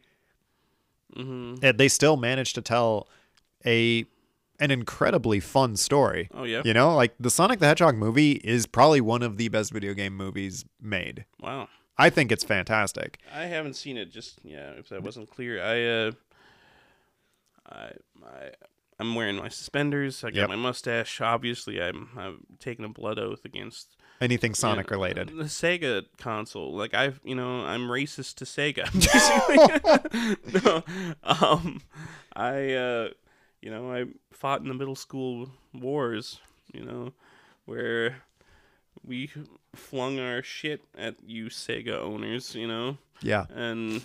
hmm and they still managed to tell a an incredibly fun story. Oh yeah. You know, like the Sonic the Hedgehog movie is probably one of the best video game movies made. Wow. I think it's fantastic. I haven't seen it. Just yeah, if that wasn't clear, I uh, I I I'm wearing my suspenders. I got Yep. my mustache. Obviously, I'm I'm taking a blood oath against Anything Sonic you know, related. The Sega console. Like I've you know I'm racist to Sega. no, um, I uh, you know I fought in the middle school wars. You know, where we flung our shit at you Sega owners. You know Yeah. and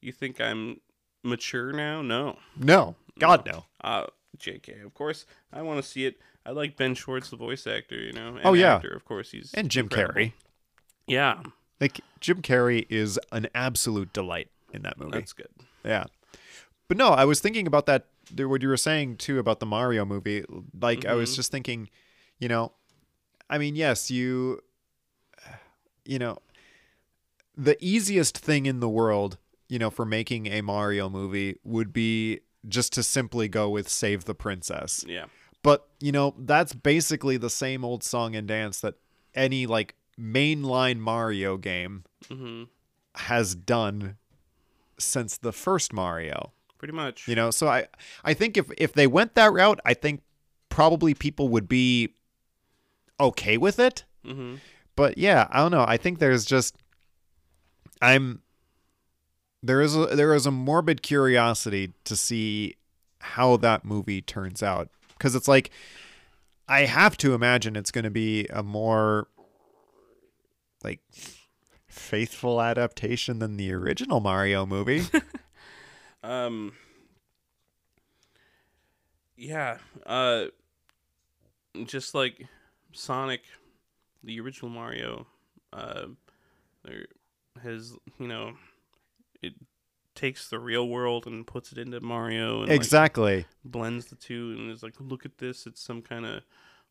you think I'm mature now? No. No. God no. Uh JK, of course. I want to see it. I like Ben Schwartz, the voice actor, you know. And Oh, yeah. actor, of course. He's And Jim incredible. Carrey. Yeah, Like Jim Carrey is an absolute delight in that movie. that's good. Yeah. But no, I was thinking about that what you were saying too about the Mario movie. Like I was Mhm. just thinking, you know, I mean, yes, you you know, the easiest thing in the world, you know, for making a Mario movie would be just to simply go with save the princess. Yeah. But, you know, that's basically the same old song and dance that any like mainline Mario game hmm has done since the first Mario. Pretty much. You know, so I I think if if they went that route, I think probably people would be okay with it. hmm But yeah, I don't know. I think there's just I'm there is a there is a morbid curiosity to see how that movie turns out because it's like I have to imagine it's going to be a more like faithful adaptation than the original Mario movie. Um. Yeah. Uh. Just like Sonic, the original Mario, uh, there has you know, it takes the real world and puts it into Mario and like, exactly. blends the two and is like, look at this, it's some kind of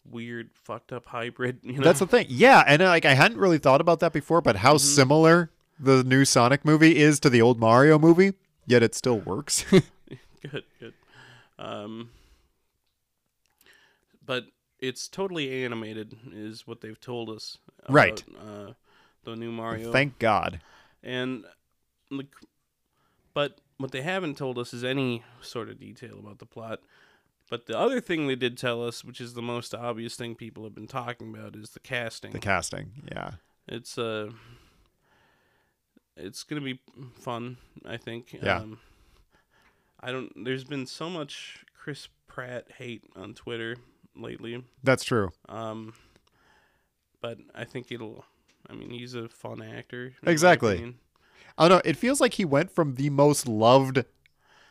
weird fucked up hybrid. You know. That's the thing. Yeah, and uh, like I hadn't really thought about that before, but how Mhm. similar the new Sonic movie is to the old Mario movie, yet it still works. good, good. Um, but it's totally animated, is what they've told us. About, Right. Uh, the new Mario. Thank God. and like, but what they haven't told us is any sort of detail about the plot. But the other thing they did tell us, which is the most obvious thing people have been talking about, is the casting. The casting. Yeah. It's uh it's gonna be fun, I think. Yeah. Um, I don't there's been so much Chris Pratt hate on Twitter lately. That's true. Um but I think it'll I mean he's a fun actor. Exactly. I don't know. It feels like he went from the most loved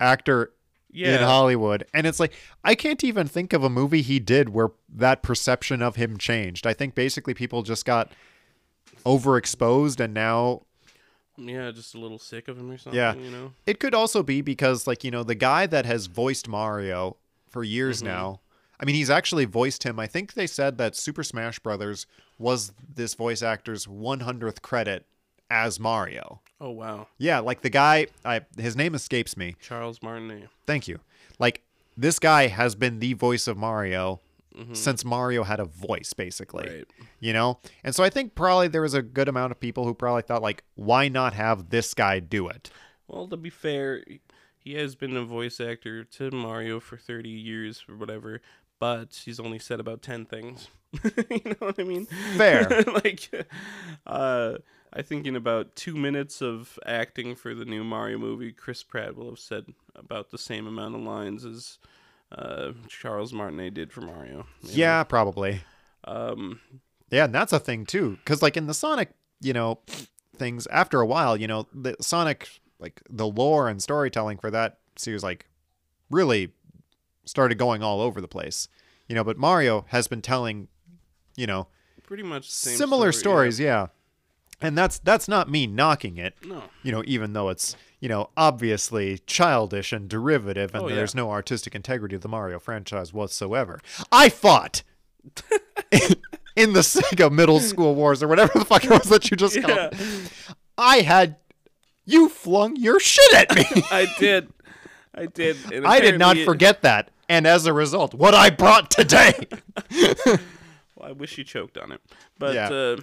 actor Yeah. in Hollywood. And it's like I can't even think of a movie he did where that perception of him changed. I think basically people just got overexposed and now Yeah, just a little sick of him or something. Yeah. You know. it could also be because like, you know, the guy that has voiced Mario for years mm-hmm. now. I mean, he's actually voiced him. I think they said that Super Smash Brothers was this voice actor's 100th credit as Mario. Oh wow. Yeah, like the guy, I his name escapes me. Charles Martinet. Thank you. Like this guy has been the voice of Mario since Mario had a voice, basically. Mm-hmm. Right. You know, and so I think probably there was a good amount of people who probably thought like, why not have this guy do it? Well, to be fair, he has been a voice actor to Mario for 30 years or whatever, but he's only said about 10 things. you know what I mean? Fair. like, uh, I think in about two minutes of acting for the new Mario movie, Chris Pratt will have said about the same amount of lines as uh, Charles Martinet did for Mario. know? Yeah, probably. Um, Yeah, and that's a thing too, because like in the Sonic, you know, things after a while, you know, the Sonic like the lore and storytelling for that series like really started going all over the place, you know. But Mario has been telling, you know, pretty much same similar story, stories, yeah. And that's that's not me knocking it. No. you know, even though it's you know obviously childish and derivative, and Oh, yeah. there's no artistic integrity of the Mario franchise whatsoever. I fought in the Sega Middle School Wars or whatever the fuck it was that you just Yeah. called. I had you flung your shit at me. I did. I did. I did not apparently it- forget that, and as a result, what I brought today. Well, I wish you choked on it, but Yeah.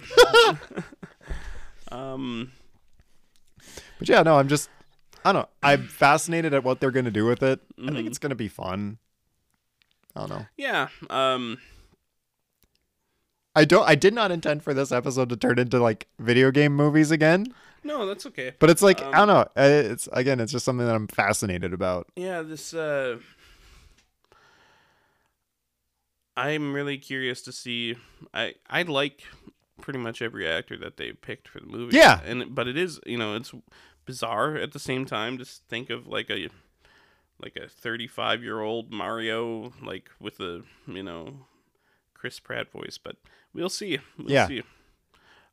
uh, um, But yeah, no, I'm just I don't know. I'm fascinated at what they're gonna do with it. I Mm-hmm. think it's gonna be fun. I don't know. yeah, um, I don't I did not intend for this episode to turn into like video game movies again. no, that's okay. But it's like Um, I don't know. It's again, it's just something that I'm fascinated about. Yeah, this. Uh, I'm really curious to see. I I like pretty much every actor that they picked for the movie. Yeah. and but it is you know it's bizarre at the same time. Just think of like a like a 35 year old Mario like with a you know Chris Pratt voice, but we'll see. We'll Yeah. see.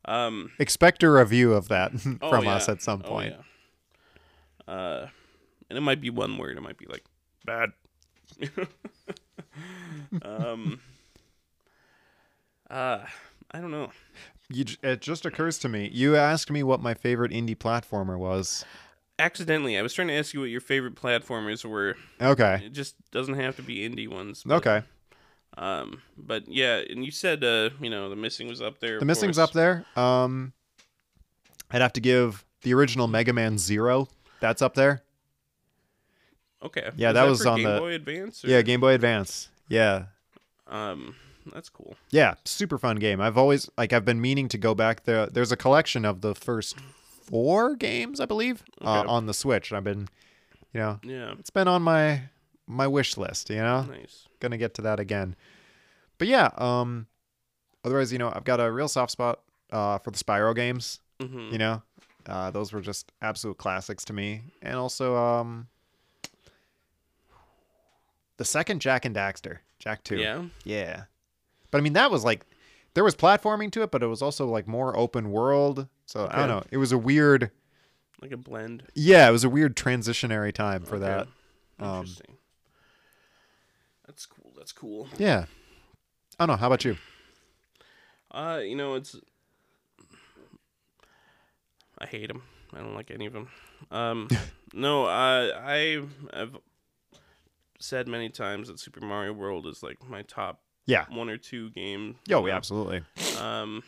Um. Expect a review of that from oh, us at some point. Oh, point. yeah. Uh, and it might be one word. It might be like bad. um. Uh, I don't know. You, it just occurs to me. You asked me what my favorite indie platformer was. Accidentally, I was trying to ask you what your favorite platformers were. Okay. It just doesn't have to be indie ones. but, Okay. Um, but yeah, and you said uh, you know, the missing was up there. The missing's up there. Um, I'd have to give the original Mega Man Zero. That's up there. Okay. Yeah, that was for on Game the- Boy Advance. Or? Yeah, Game Boy Advance. Yeah. Um, that's cool. Yeah, super fun game. I've always like I've been meaning to go back there. There's a collection of the first four games, I believe, uh, on the Switch. I've been, you know, Yeah. it's been on my my wish list. You know, Nice. gonna get to that again. But yeah, um, otherwise, you know, I've got a real soft spot uh, for the Spyro games. Mm-hmm. You know, uh, those were just absolute classics to me, and also um, the second Jak and Daxter, Jak Two. Yeah. Yeah. But I mean, that was like, there was platforming to it, but it was also like more open world. So I don't know. It was a weird, Like a blend. yeah, it was a weird transitionary time for Okay. that. Um, Interesting. That's cool. That's cool. Yeah. I don't know. How about you? Uh, you know, it's. I hate them. I don't like any of them. Um, no, uh, I have said many times that Super Mario World is like my top Yeah. one or two game. Yo, you yeah, absolutely. Um,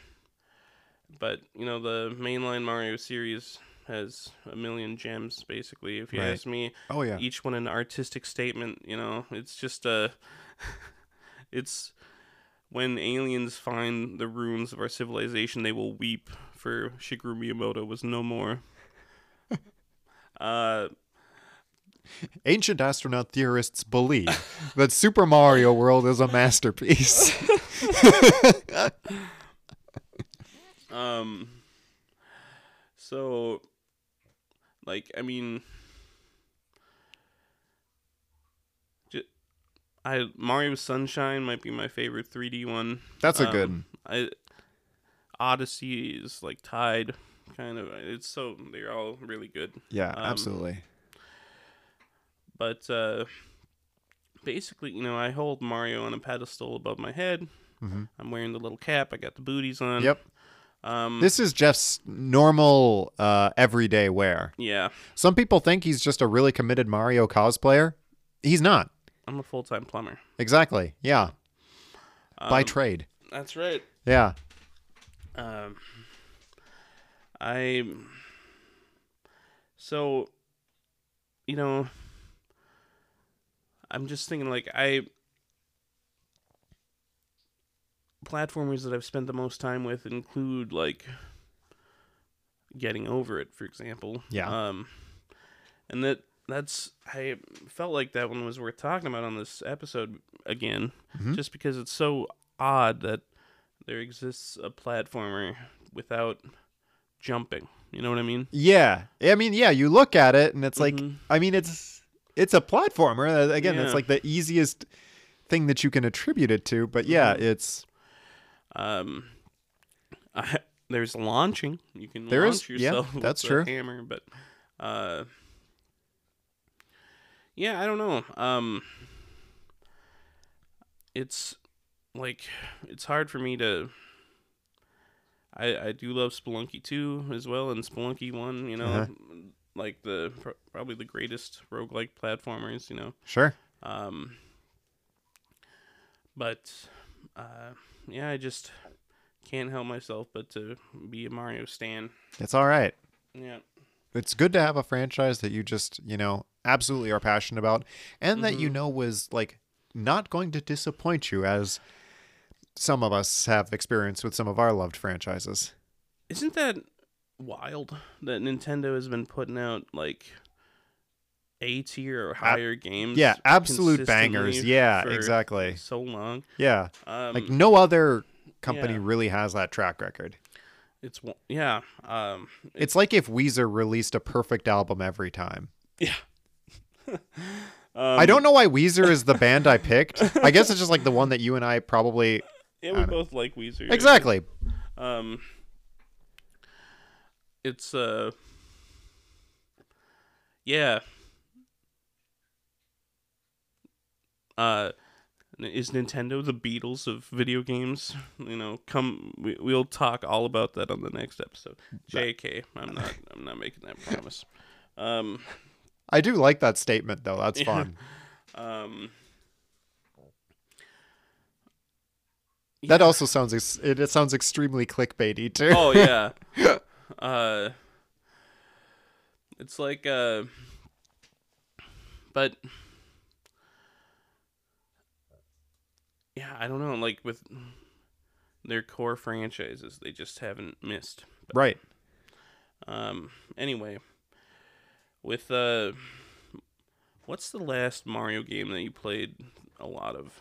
but you know, the mainline Mario series has a million gems. Basically, if you Right. ask me, Oh, yeah. each one an artistic statement. You know, it's just a. it's when aliens find the ruins of our civilization, they will weep. For Shigeru Miyamoto was no more. uh, Ancient astronaut theorists believe that Super Mario World is a masterpiece. um. So, like, I mean, I Mario Sunshine might be my favorite 3D one. That's a Um, good. I Odyssey is like tied, kind of. It's so they're all really good. Yeah, um, absolutely. But uh, basically, you know, I hold Mario on a pedestal above my head. Mhm. I'm wearing the little cap. I got the booties on. Yep. Um. This is Jeff's normal, uh, everyday wear. yeah, Some people think he's just a really committed Mario cosplayer. He's not. I'm a full time plumber. Exactly. Yeah. By Um, trade. That's right. Yeah. Um, I so you know I'm just thinking like I platformers that I've spent the most time with include like getting over it, for example. Yeah. Um, and that that's I felt like that one was worth talking about on this episode again, Mhm. just because it's so odd that there exists a platformer without jumping. You know what I mean? Yeah. I mean, yeah, you look at it and it's like Mhm. I mean, it's it's a platformer. Uh, Again, it's Yeah. like the easiest thing that you can attribute it to, but yeah, Mhm. it's Um, I, there's launching. You can There is- launch yeah, yourself with that's true. hammer, but uh, yeah, I don't know. Um, it's like it's hard for me to. I I do love Spelunky 2 as well, and Spelunky 1, you know, Uh-huh. Like the pr- probably the greatest roguelike platformers, you know. sure. Um, but uh, yeah, I just can't help myself but to be a Mario stan. It's all right. Yeah, It's good to have a franchise that you just, you know, absolutely are passionate about and that you Mhm. know was like not going to disappoint you as some of us have experienced with some of our loved franchises. isn't that wild that Nintendo has been putting out like A tier or higher games? Yeah, absolute bangers. Yeah, exactly. So long. Yeah. Um, Like no other company yeah. really has that track record. it's yeah. Um, It's like if Weezer released a perfect album every time. yeah. I don't know why Weezer is the band I picked. I guess it's just like the one that you and I probably Yeah, we both like Weezer. Exactly. Um, it's uh, yeah. Uh, is Nintendo the Beatles of video games? You know, come we, we'll talk all about that on the next episode. Jk, I'm not I'm not making that promise. Um, I do like that statement though. That's fun. um. That yeah. also sounds ex- it, it sounds extremely clickbaity too. oh yeah uh it's like uh but yeah i don't know like with their core franchises they just haven't missed right. um anyway with uh what's the last mario game that you played a lot of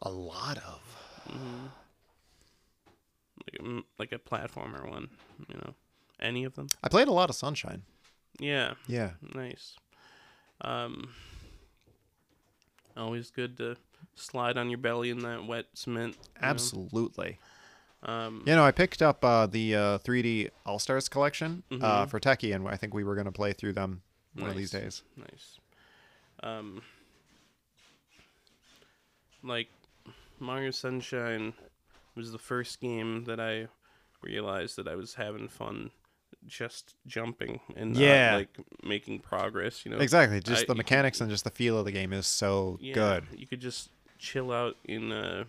A lot of. Like a, like a platformer one you know any of them I played a lot of Sunshine. yeah Yeah. Nice. Um, always good to slide on your belly in that wet cement. know? Absolutely. Um, You know, I picked up uh, the uh, 3D All Stars collection uh, Mhm. for Techie, and I think we were going to play through them one of these days. Nice. Um, like Mario Sunshine was the first game that I realized that I was having fun just jumping and Yeah. not like making progress. You know, Exactly. Just I- the mechanics and just the feel of the game is so Yeah, good. You could just chill out in uh,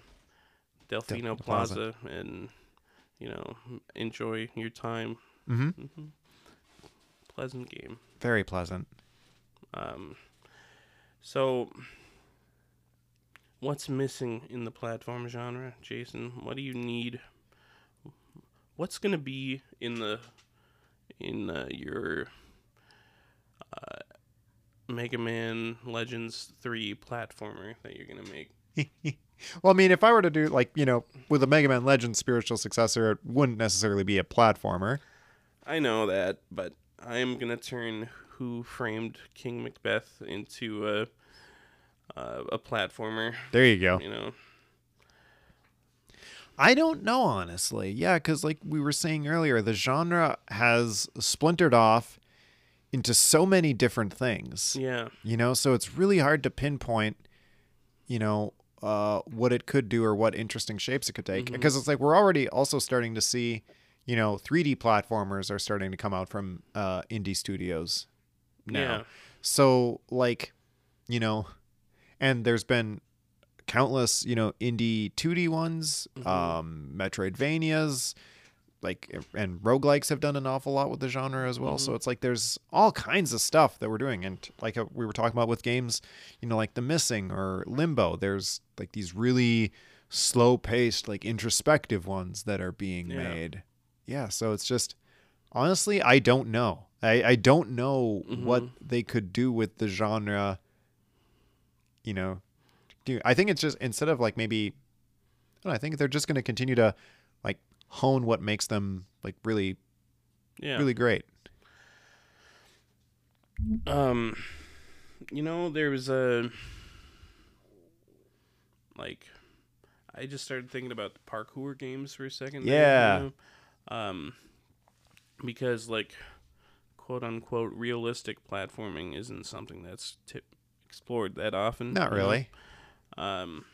Delfino Plaza. Plaza and you know enjoy your time. hmm hmm Pleasant game. Very pleasant. Um, so, what's missing in the platform genre, Jason? What do you need? What's gonna be in the in uh, your uh, Mega Man Legends three platformer that you're gonna make? well, I mean, if I were to do like you know with a Mega Man Legends spiritual successor, it wouldn't necessarily be a platformer. I know that, but I am gonna turn Who Framed King Macbeth into a uh, a platformer. There you go. You know. I don't know, honestly. Yeah, because like we were saying earlier, the genre has splintered off into so many different things. Yeah. You know, so it's really hard to pinpoint, you know, uh, what it could do or what interesting shapes it could take. Because it's like we're already also starting to see, you know, 3D platformers are starting to come out from uh, indie studios now. Yeah. So like, you know, and there's been countless, you know, indie 2D ones, Mhm. um, Metroidvanias, like and roguelikes have done an awful lot with the genre as well. So Mhm. it's like there's all kinds of stuff that we're doing and like uh, we were talking about with games, you know, like The Missing or Limbo, there's like these really slow-paced like introspective ones that are being Yeah. made. Yeah, so it's just honestly, I don't know. I, I don't know what Mhm. they could do with the genre. You know, do I think it's just instead of like maybe, I, don't know, I think they're just going to continue to like hone what makes them like really, Yeah. really great. Um, you know, there was a like, I just started thinking about the parkour games for a second. there, you Yeah. know? Um, because like, quote unquote, realistic platforming isn't something that's tip explored that often. Not you know? really. Um,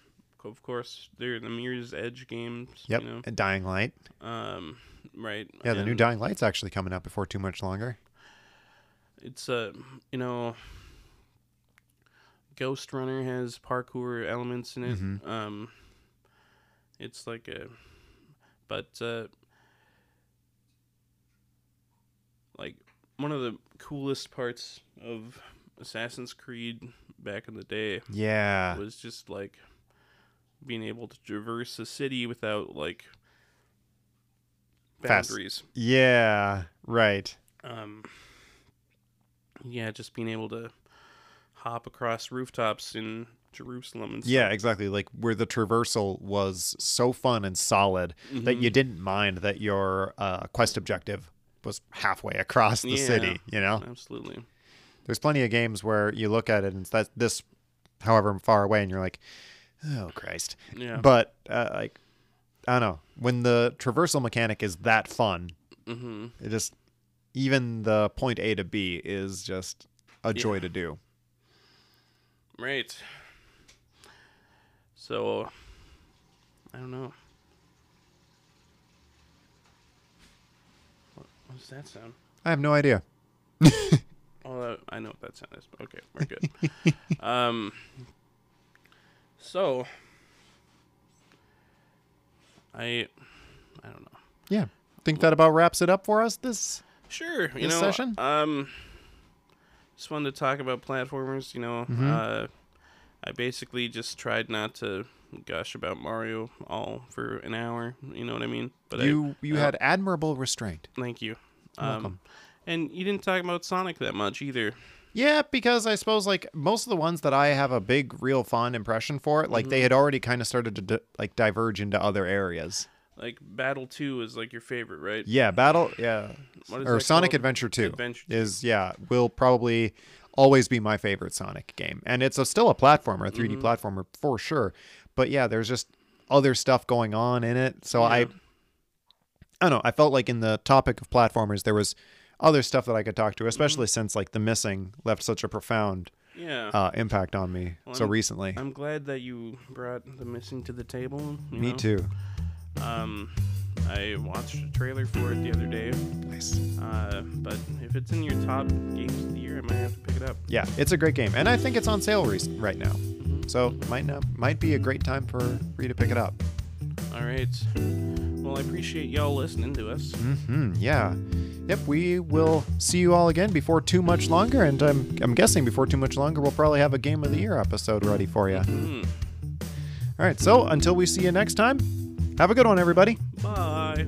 of course, there are the Mirror's Edge games. Yep. You know? And Dying Light. Um, right. Yeah, the new Dying Light's actually coming out before too much longer. it's uh you know Ghostrunner has parkour elements in it Mhm. um it's like a but uh like one of the coolest parts of assassin's creed back in the day Yeah. was just like being able to traverse a city without like Fast. Yeah. Right. um yeah just being able to hop across rooftops in jerusalem and Yeah, exactly. Like where the traversal was so fun and solid stuff. that you Mhm. didn't mind that your uh, quest objective was halfway across the Yeah. city. You know, absolutely there's plenty of games where you look at it and it's that this, however far away, and you're like, oh Christ. yeah But uh, like, I don't know when the traversal mechanic is that fun. hmm It just even the point A to B is just a joy Yeah. to do. right so i don't know what, what does that sound I have no idea. That, I know what that sound is. Okay, we're good. um, so I, I don't know. Yeah, think that about wraps it up for us. This Sure, you This know, session? um, just wanted to talk about platformers. You know, Mhm. uh, I basically just tried not to gush about Mario all for an hour. You know what I mean? But you you uh, had admirable restraint. Thank you. You're Um, welcome. And you didn't talk about Sonic that much either. Yeah, because I suppose like most of the ones that I have a big, real fond impression for, like Mm-hmm. they had already kind of started to di- like diverge into other areas. Like Battle Two is like your favorite, right? Yeah, Battle, yeah, or Sonic called? Adventure Two Adventure is yeah will probably always be my favorite Sonic game, and it's a, still a platformer, a 3D Mhm. platformer for sure. But yeah, there's just other stuff going on in it, so I I don't know. I felt like in the topic of platformers, there was other stuff that I could talk to, Mm-hmm. especially since like the missing left such a profound Yeah. uh, impact on me Well, so I'm- recently. I'm glad that you brought the missing to the table. Me know? too. Um, I watched a trailer for it the other day. Nice. Uh, but if it's in your top games of the year, I might have to pick it up. Yeah, it's a great game, and I think it's on sale re- right now, Mhm. so might not might be a great time for, for you to pick it up. All right. Well, I appreciate y'all listening to us. hmm Yeah. Yep. We will see you all again before too much longer, and I'm I'm guessing before too much longer we'll probably have a game of the year episode ready for you. Mm. All right. So until we see you next time, have a good one, everybody. Bye.